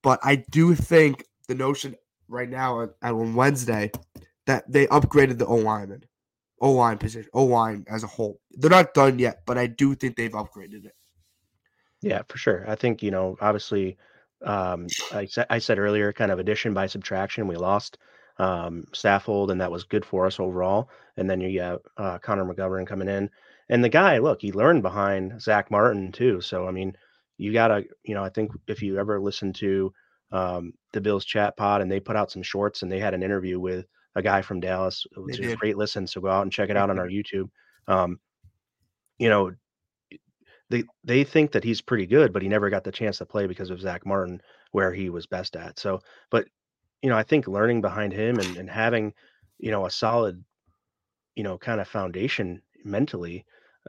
but I do think the notion right now on, on Wednesday that they upgraded the O lineman, O line position, O line as a whole. They're not done yet, but I do think they've upgraded it. Yeah, for sure. I think, you know, obviously, um, I, I said earlier, kind of addition by subtraction. We lost um, Staffold, and that was good for us overall. And then you got uh, Connor McGovern coming in. And the guy, look, he learned behind Zack Martin, too. So, I mean, you got to, you know, I think if you ever listen to um, the Bills chat pod and they put out some shorts and they had an interview with a guy from Dallas, which is a great listen. So go out and check it out on our YouTube. Um, you know, they they think that he's pretty good, but he never got the chance to play because of Zack Martin, where he was best at. So, but you know, I think learning behind him and, and having, you know, a solid, you know, kind of foundation mentally,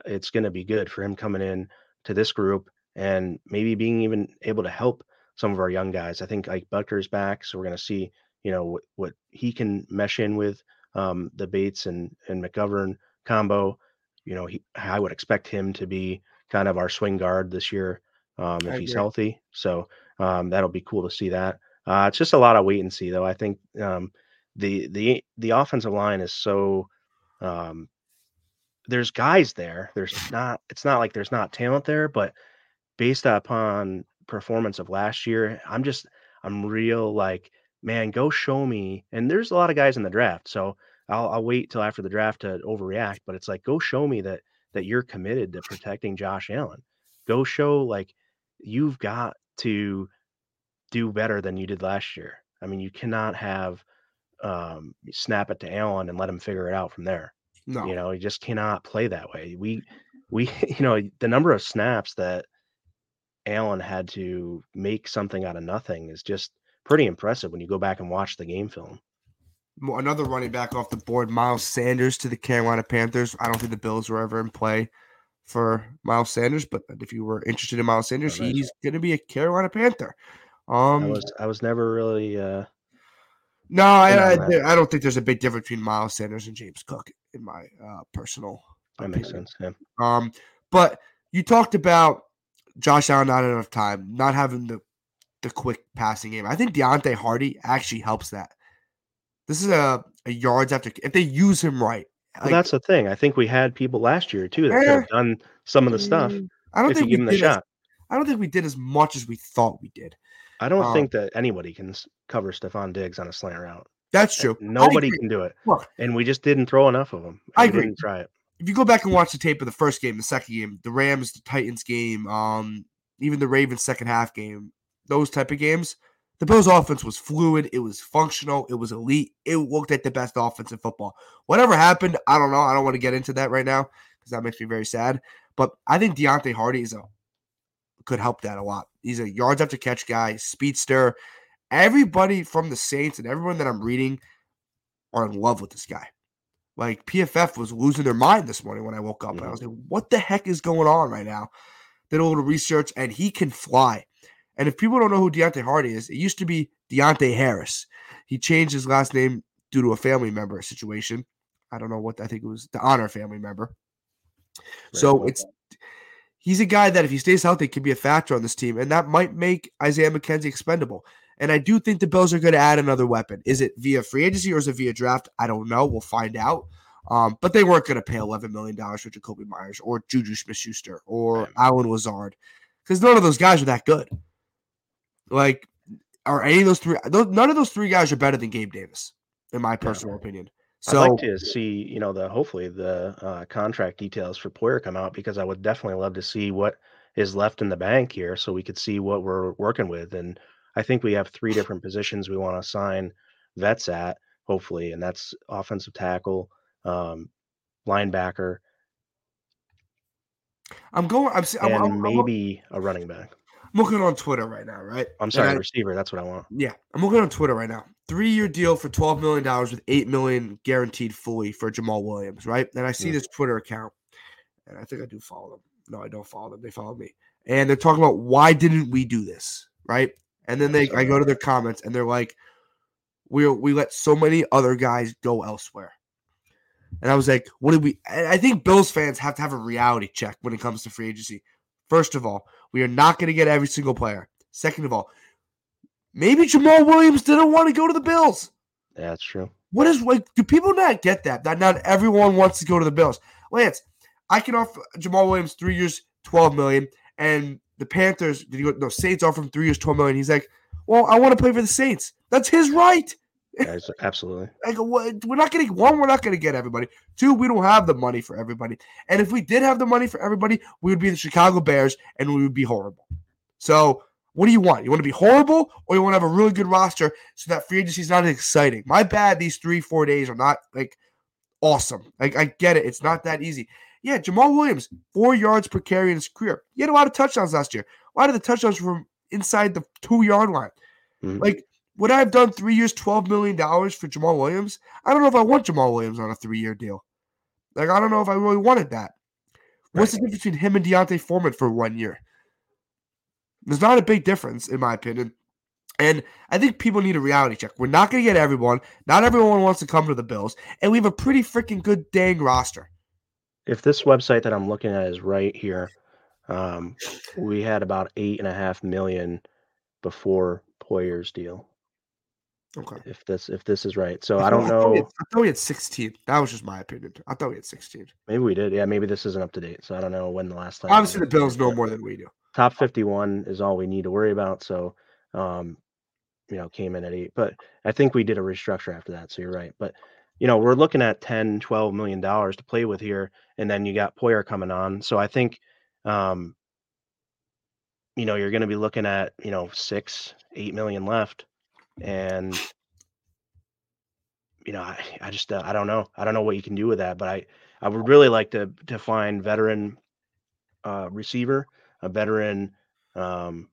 it's going to be good for him coming in to this group and maybe being even able to help some of our young guys. I think Ike Boettger's back, so we're going to see, you know, what, what he can mesh in with um, the Bates and and McGovern combo. You know, he I would expect him to be kind of our swing guard this year um, if I he's agree. healthy. So um, that'll be cool to see that. Uh, it's just a lot of wait and see, though. I think um, the the the offensive line is so um, there's guys there. There's not. It's not like there's not talent there, but based upon performance of last year, I'm just I'm real like man, go show me. And there's a lot of guys in the draft, so I'll I'll wait till after the draft to overreact. But it's like go show me that that you're committed to protecting Josh Allen. Go show like you've got to do better than you did last year. I mean, you cannot have um, snap it to Allen and let him figure it out from there. No, You know, you just cannot play that way. We we you know the number of snaps that Allen had to make something out of nothing is just pretty impressive when you go back and watch the game film. Another running back off the board, Miles Sanders to the Carolina Panthers. I don't think the Bills were ever in play for Miles Sanders, but if you were interested in Miles Sanders, Oh, nice. he's going to be a Carolina Panther. I Um, was I was never really uh no, I, I. I don't think there's a big difference between Miles Sanders and James Cook, in my uh, personal that makes sense. Yeah. Um, but you talked about Josh Allen not enough time, not having the the quick passing game. I think Deonte Harty actually helps that. This is a, a yards after if they use him right. Well, that's the thing. I think we had people last year too that could Eh, have done some of the stuff mm, I don't think we did as. I don't think we did as much as we thought we did. I don't um, think that anybody can cover Stefon Diggs on a slant route. That's true. Nobody can do it, Look, and we just didn't throw enough of them. I agree. Didn't try it. if you go back and watch the tape of the first game, the second game, the Rams, the Titans game, um, even the Ravens second half game, those type of games, the Bills' offense was fluid. It was functional. It was elite. It looked like the best offense in football. Whatever happened, I don't know. I don't want to get into that right now because that makes me very sad. But I think Deonte Harty is a could help that a lot. He's a yards after catch guy, speedster. Everybody from the Saints and everyone that I'm reading are in love with this guy. Like PFF was losing their mind this morning when I woke up. And I mm-hmm. was like, what the heck is going on right now? Did a little research and he can fly. And if people don't know who Deonte Harty is, it used to be Deonte Harris. He changed his last name due to a family member situation. I don't know what I think it was the honor family member. Very so it's he's a guy that if he stays healthy can be a factor on this team, and that might make Isaiah McKenzie expendable. And I do think the Bills are going to add another weapon. Is it via free agency or is it via draft? I don't know. We'll find out. Um, but they weren't going to pay $11 million for Jakobi Meyers or Juju Smith Schuster or Right. Allen Lazard because none of those guys are that good. Like, are any of those three? None of those three guys are better than Gabe Davis, in my personal opinion. So I'd like to see, you know, the hopefully the uh, contract details for Poyer come out because I would definitely love to see what is left in the bank here, so we could see what we're working with. And I think we have three different positions we want to assign vets at, hopefully, and that's offensive tackle, um, linebacker, I'm going. I'm, I'm, and I'm, I'm, maybe a running back. Looking on Twitter right now, right? I'm sorry, I- receiver. That's what I want. Yeah, I'm looking on Twitter right now. Three year deal for twelve million dollars with eight million guaranteed fully for Jamaal Williams, right? And I see Mm. this Twitter account, and I think I do follow them. No, I don't follow them. They follow me, and they're talking about why didn't we do this, right? And then they, I go to their comments, and they're like, "We we let so many other guys go elsewhere." And I was like, "What did we?" And I think Bills fans have to have a reality check when it comes to free agency. First of all, we are not going to get every single player. Second of all, maybe Jamaal Williams didn't want to go to the Bills. That's true. What is like? Do people not get that? That not everyone wants to go to the Bills. Lance, I can offer Jamaal Williams three years, twelve million, and the Panthers, did you go? No, Saints offer him three years, twelve million. He's like, well, I want to play for the Saints. That's his right. Guys, absolutely. Like, we're not getting one. We're not going to get everybody. Two, we don't have the money for everybody. And if we did have the money for everybody, we would be the Chicago Bears, and we would be horrible. So, what do you want? You want to be horrible, or you want to have a really good roster so that free agency is not as exciting? My bad. These three, four days are not like awesome. Like, I get it. It's not that easy. Yeah, Jamaal Williams, four yards per carry in his career. He had a lot of touchdowns last year. A lot of the touchdowns from inside the two yard line. Mhm. Like, would I have done three years, $12 million for Jamaal Williams? I don't know if I want Jamaal Williams on a three year deal. Like, I don't know if I really wanted that. What's the difference between him and D'Onta Foreman for one year? There's not a big difference, in my opinion. And I think people need a reality check. We're not going to get everyone. Not everyone wants to come to the Bills. And we have a pretty freaking good dang roster. if this website that I'm looking at is right here, um, we had about eight and a half million before Poyer's deal. Okay. If this if this is right, so I don't thought had- know. I thought we had 16. That was just my opinion. I thought we had 16. Maybe we did. Yeah, maybe this isn't up to date. So I don't know when the last time. Obviously, the Bills know more than we do. top 51 is all we need to worry about. So, um, you know, came in at eight, but I think we did a restructure after that. So you're right. But, you know, we're looking at 10, 12 million dollars to play with here. And then you got Poyer coming on. So I think, um, you know, you're going to be looking at, you know, six, eight million left. And, you know, I, I just, uh, I don't know. I don't know what you can do with that, but I, I would really like to, to find veteran, uh, receiver, a veteran, um,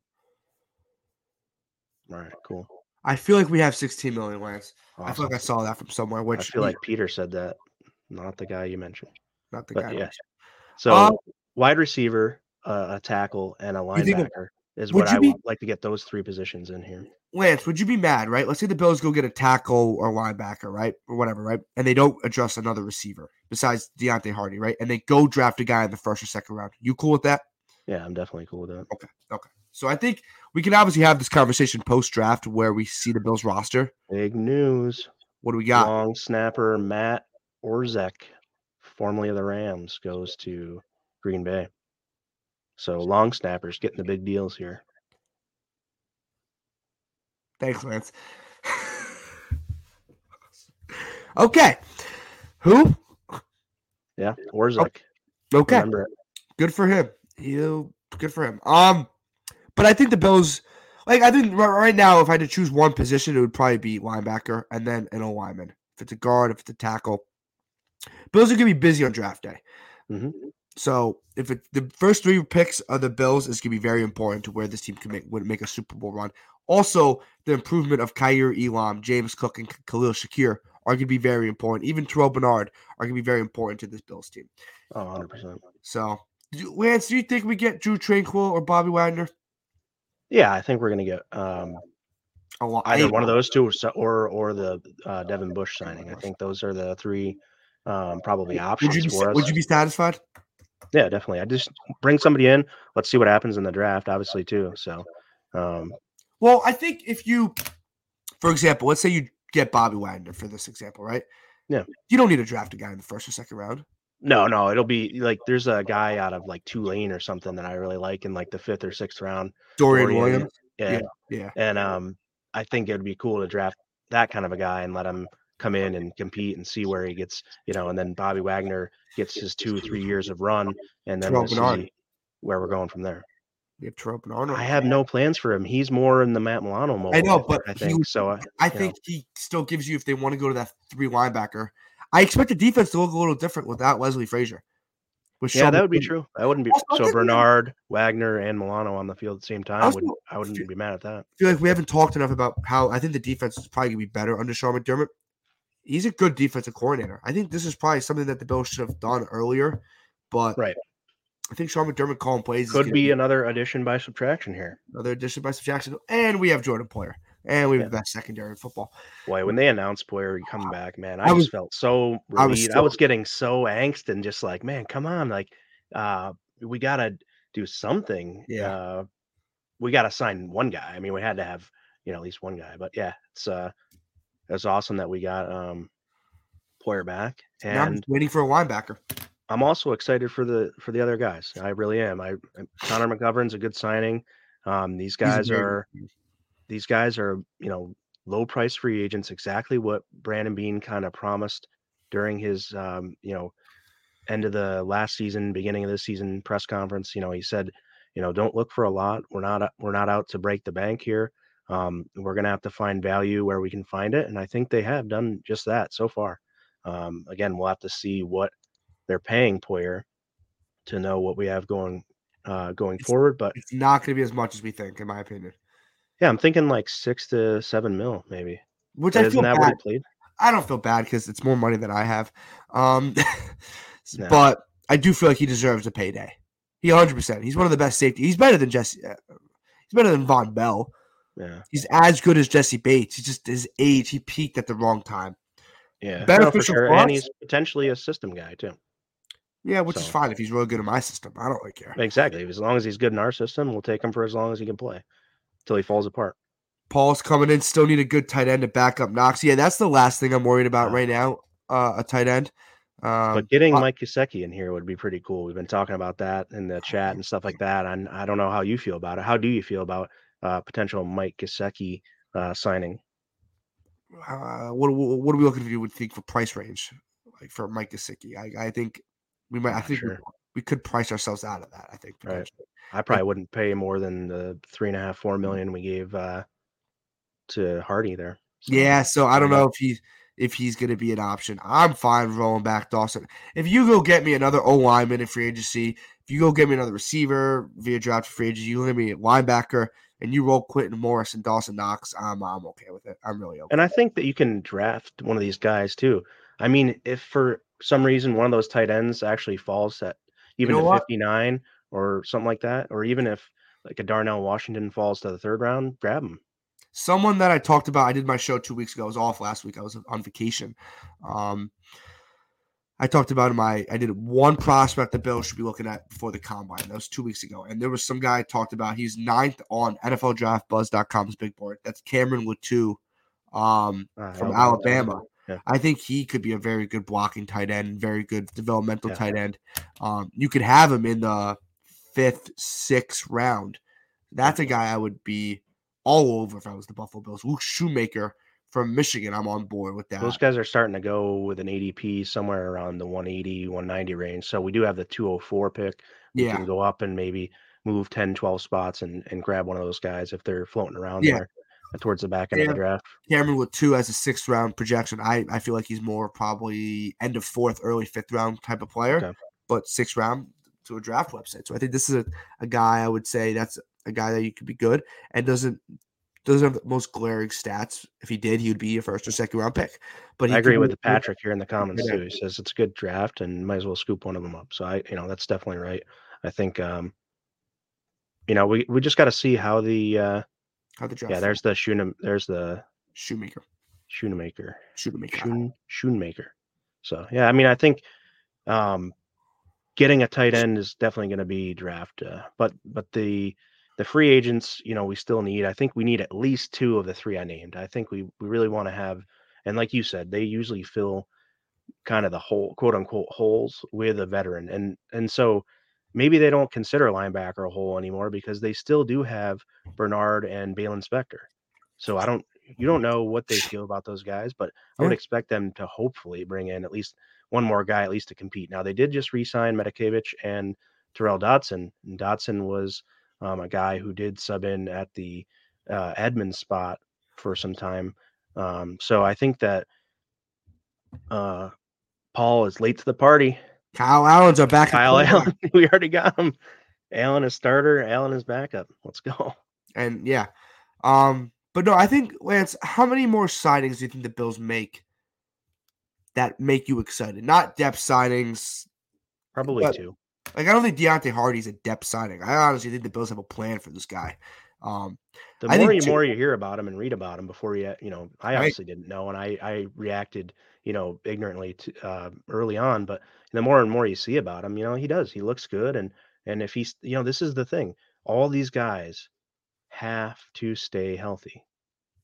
all right, cool. I feel like we have 16 million, Lance. I feel like I saw that from somewhere, which I feel like Peter said that, not the guy you mentioned. not the but guy. yeah. So Um, wide receiver, uh, a tackle, and a You think of- linebacker is would what I be- would like to get those three positions in here. Lance, would you be mad, right? Let's say the Bills go get a tackle or linebacker, right? Or whatever, right? And they don't address another receiver besides Deonte Harty, right? And they go draft a guy in the first or second round. You cool with that? Yeah, I'm definitely cool with that. Okay. Okay. So I think we can obviously have this conversation post draft where we see the Bills roster. Big news. What do we got? Long snapper Matt Orzech, formerly of the Rams, goes to Green Bay. So long snappers getting the big deals here. Thanks, Lance. okay. Who? Yeah, Orzech. Okay. Remember it. Good for him. You good for him. Um, but I think the Bills, like I think right now, if I had to choose one position, it would probably be linebacker and then an O lineman. If it's a guard, if it's a tackle, Bills are gonna be busy on draft day. Mhm. So if it, the first three picks of the Bills is gonna be very important to where this team can make would make a Super Bowl run. Also, the improvement of Kaiir Elam, James Cook, and Khalil Shakir are going to be very important. Even Terrel Bernard are going to be very important to this Bills team. Oh, 100%. So, Lance, do you think we get Drue Tranquill or Bobby Wagner? Yeah, I think we're going to get um, A lot. either one of those two or or, the uh, Devin Bush signing. I think those are the three um, probably Would options you be for us. Would you be satisfied? Yeah, definitely. I just bring somebody in. Let's see what happens in the draft, obviously, too. So, um, Well, I think if you, for example, let's say you get Bobby Wagner for this example, right? Yeah. You don't need to draft a guy in the first or second round. no, no, it'll be like there's a guy out of like Tulane or something that I really like in like the fifth or sixth round. Dorian, Dorian, Williams. Yeah. Yeah. And um, I think it would be cool to draft that kind of a guy and let him come in and compete and see where he gets, you know, and then Bobby Wagner gets his two, three years of run, and then we'll see where we're going from there. You have. I have no plans for him. He's more in the Matt Milano mode. I know, but I think he, so. Uh, I think know. he still gives you if they want to go to that three linebacker. I expect the defense to look a little different without Leslie Frazier. With yeah, Sean that would be true. I wouldn't be so Bernard, Wagner, and Milano on the field at the same time. I, would, I wouldn't be mad at that. I feel like we haven't talked enough about how I think the defense is probably gonna be better under Sean McDermott. He's a good defensive coordinator. I think this is probably something that the Bills should have done earlier, but right. I think Sean McDermott calling plays could be, be another addition by subtraction here. Another addition by subtraction, and we have Jordan Poyer, and we have yeah. the best secondary in football. Boy, when they announced Poyer coming back, man, I, I was, just felt so relieved. I was, still, I was getting so angst and just like, man, come on, like, uh, we gotta do something. Yeah, uh, we gotta sign one guy. I mean, we had to have you know at least one guy, but yeah, it's uh, it's awesome that we got um Poyer back, and waiting for a linebacker. I'm also excited for the for the other guys. I really am. I Connor McGovern's a good signing. Um, these guys are these guys are you know low price free agents. Exactly what Brandon Beane kind of promised during his um, you know end of the last season, beginning of this season press conference. You know he said, you know, don't look for a lot. We're not we're not out to break the bank here. Um, we're gonna have to find value where we can find it, and I think they have done just that so far. Um, again, we'll have to see what they're paying Poyer to know what we have going uh, going it's, forward. But it's not going to be as much as we think, in my opinion. Yeah, I'm thinking like six to seven mil, maybe. Which but I feel bad. I don't feel bad because it's more money than I have. Um, yeah. But I do feel like he deserves a payday. He 100. percent He's one of the best safety. He's better than Jessie. Uh, he's better than Vonn Bell. Yeah. He's as good as Jessie Bates. He just his age. He peaked at the wrong time. Yeah, beneficial no, sure. and he's potentially a system guy too. Yeah, which so. is fine if he's really good in my system. I don't really care. Exactly. As long as he's good in our system, we'll take him for as long as he can play until he falls apart. Paul's coming in. Still need a good tight end to back up Knox. Yeah, that's the last thing I'm worried about right now. Uh, a tight end. Um, but getting uh, Mike Gesicki in here would be pretty cool. We've been talking about that in the chat and stuff like that. And I don't know how you feel about it. How do you feel about uh, potential Mike Gesicki uh, signing? Uh, what, what are we looking for? You would think for price range, like for Mike Gesicki? I, I think we might. I think sure. we, we, could price ourselves out of that. I think. Right. I probably wouldn't pay more than the three and a half, four million we gave uh, to Harty there. So, yeah. So I don't know if he's if he's going to be an option. I'm fine rolling back Dawson. If you go get me another O lineman in free agency, if you go get me another receiver via draft free agency, you get me a linebacker, and you roll Quintin Morris and Dawson Knox, I'm I'm okay with it. I'm really okay. And I think that you can draft one of these guys too. I mean, if for some reason one of those tight ends actually falls at even you know to 59 or something like that, or even if like a Darnell Washington falls to the third round, grab him. Someone that I talked about, I did my show two weeks ago. I was off last week. I was on vacation. Um, I talked about my I did one prospect the Bills should be looking at before the combine. That was two weeks ago. And there was some guy I talked about. He's ninth on NFL Draft NFLDraftBuzz.com's big board. That's Cameron Latu um, uh, from Alabama. Yeah. I think he could be a very good blocking tight end, very good developmental yeah. tight end. Um, you could have him in the fifth, sixth round. That's a guy I would be all over if I was the Buffalo Bills. Luke Schoonmaker from Michigan, I'm on board with that. Those guys are starting to go with an ADP somewhere around the 180, 190 range. So we do have the 204 pick. We yeah. can go up and maybe move 10, 12 spots and, and grab one of those guys if they're floating around yeah. there uh, towards the back end yeah. of the draft. Cameron Latu as a sixth round projection. I, I feel like he's more probably end of fourth, early fifth round type of player, okay. but sixth round to a draft website. So I think this is a, a guy I would say that's a guy that you could be good and doesn't doesn't have the most glaring stats. If he did, he would be a first or second round pick. But I agree with Patrick here in the comments too. He says it's a good draft and might as well scoop one of them up. So I, you know, that's definitely right. I think, um, you know, we, we just got to see how the, uh, how the draft. Yeah, there's the Shoon, there's the Shoemaker, Shoemaker, Shoemaker, Shoon, Shoemaker. So yeah, I mean, I think, um, getting a tight end is definitely going to be draft, uh, but but the the free agents, you know, we still need. I think we need at least two of the three I named. I think we we really want to have, and like you said, they usually fill kind of the whole quote unquote holes with a veteran, and and so maybe they don't consider linebacker a hole anymore because they still do have Bernard and Baylon Spector. So I don't, you don't know what they feel about those guys, but I would expect them to hopefully bring in at least one more guy at least to compete. Now they did just re-sign Matakevich and Terrell Dodson. And Dodson was um, a guy who did sub in at the uh, Edmunds spot for some time. Um, so I think that uh, Paul is late to the party. Kyle Allen's our backup. Kyle Allen, we already got him. Allen is starter. Allen is backup. Let's go. And yeah, um, but no, I think Lance. How many more signings do you think the Bills make that make you excited? Not depth signings. Probably two. Like I don't think Deonte Harty's a depth signing. I honestly think the Bills have a plan for this guy. Um, the more you more you hear about him and read about him before you, you know, I obviously right. didn't know, and I I reacted, you know, ignorantly to uh, early on. But the more and more you see about him, you know, he does. He looks good, and and if he's, you know, this is the thing. All these guys have to stay healthy.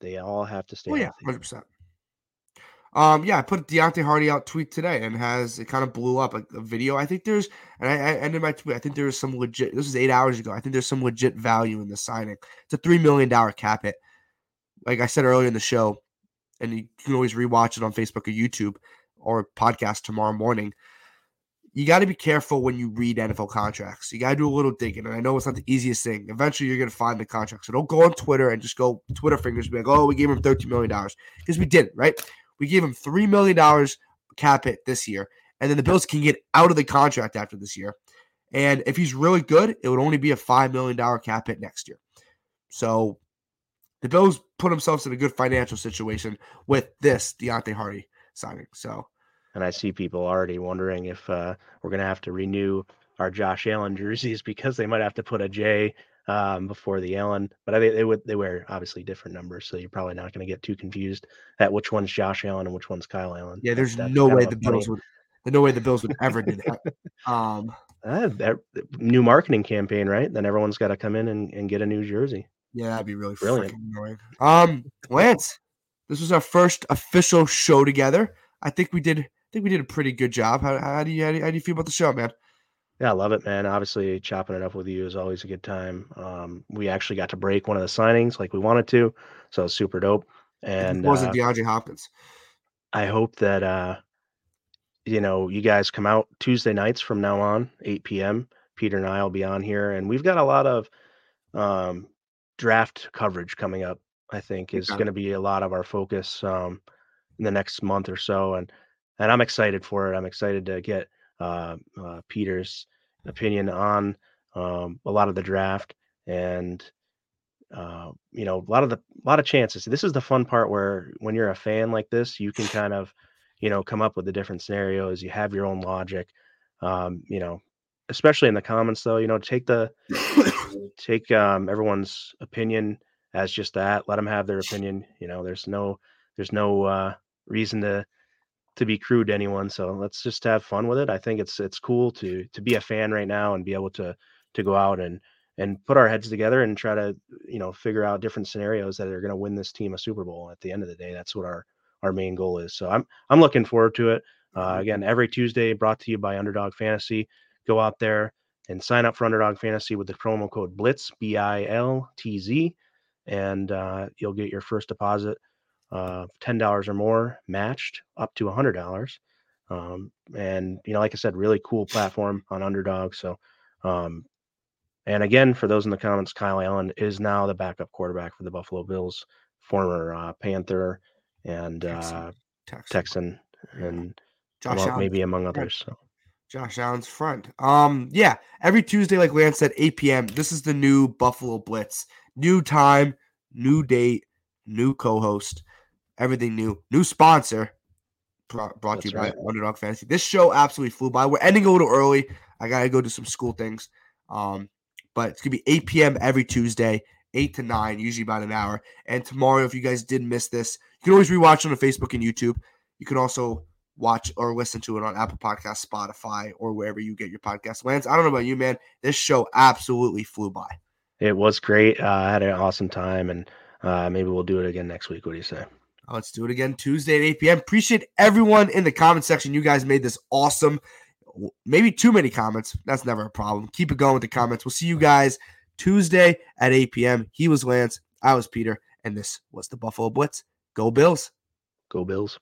They all have to stay oh, yeah, healthy. Hundred percent. Um, yeah, I put Deonte Harty out tweet today and has it kind of blew up a, a video. I think there's, and I, I ended my tweet. I think there's some legit. This is eight hours ago. I think there's some legit value in the signing. It's a three million dollar cap hit. Like I said earlier in the show, and you can always rewatch it on Facebook or YouTube or podcast tomorrow morning. You got to be careful when you read NFL contracts. You got to do a little digging, and I know it's not the easiest thing. Eventually, you're going to find the contract. So don't go on Twitter and just go Twitter fingers, be like, "Oh, we gave him thirteen million dollars," because we didn't, right? We gave him $3 million cap hit this year. And then the Bills can get out of the contract after this year. And if he's really good, it would only be a $5 million cap hit next year. So the Bills put themselves in a good financial situation with this Deonte Harty signing. So, and I see people already wondering if uh, we're going to have to renew our Josh Allen jerseys because they might have to put a J um, before the Allen, but I think they would they wear obviously different numbers, so you're probably not going to get too confused at which one's Josh Allen and which one's Kyle Allen. Yeah, there's That's no way the Bills would. No way the Bills would ever do that. Um, uh, that new marketing campaign, right? Then everyone's got to come in and, and get a new jersey. Yeah, that'd be really brilliant. Annoying. Um, Lance, this was our first official show together. I think we did. I think we did a pretty good job. How, how do you how do you, how do you feel about the show, man? Yeah, I love it, man. Obviously, chopping it up with you is always a good time. Um, we actually got to break one of the signings like we wanted to, so super dope. And it wasn't uh, DeAndre Hopkins. I hope that uh, you know you guys come out Tuesday nights from now on, 8 p.m. Peter and I will be on here, and we've got a lot of um, draft coverage coming up. I think is going to be a lot of our focus um, in the next month or so, and and I'm excited for it. I'm excited to get Peter's opinion on um, a lot of the draft and uh, you know a lot of the a lot of chances. This is the fun part where when you're a fan like this, you can kind of you know come up with the different scenarios. You have your own logic. Um, you know, especially in the comments though. You know, take the take um, everyone's opinion as just that. Let them have their opinion. You know, there's no there's no uh, reason to to be crude to anyone. So let's just have fun with it. I think it's it's cool to to be a fan right now and be able to to go out and and put our heads together and try to you know figure out different scenarios that are going to win this team a Super Bowl. At the end of the day, that's what our our main goal is. So I'm I'm looking forward to it. Uh, again, every Tuesday, brought to you by Underdog Fantasy. Go out there and sign up for Underdog Fantasy with the promo code Blitz B I L T Z, and uh, you'll get your first deposit uh, $10 or more matched up to $100. Um, and, you know, like I said, really cool platform on Underdog. So, um, and again, for those in the comments, Kyle Allen is now the backup quarterback for the Buffalo Bills, former uh, Panther and uh, Texan, Texan and Josh well, maybe among others. So. Josh Allen's front. Um, yeah, every Tuesday, like Lance said, 8 p.m. This is the new Buffalo Blitz. New time, new date, new co-host everything new. New sponsor brought, brought to you right. by Underdog Fantasy. This show absolutely flew by. We're ending a little early. I gotta go do some school things. Um, but it's gonna be 8 p.m. every Tuesday, 8 to 9, usually about an hour. And tomorrow, if you guys did miss this, you can always rewatch on Facebook and YouTube. You can also watch or listen to it on Apple Podcast, Spotify, or wherever you get your podcast. Lance, I don't know about you, man. This show absolutely flew by. It was great. Uh, I had an awesome time, and uh, maybe we'll do it again next week. What do you say? Let's do it again Tuesday at 8 p.m. Appreciate everyone in the comment section. You guys made this awesome. Maybe too many comments. That's never a problem. Keep it going with the comments. We'll see you guys Tuesday at 8 p.m. He was Lance. I was Peter. And this was the Buffalo Blitz. Go Bills. Go Bills.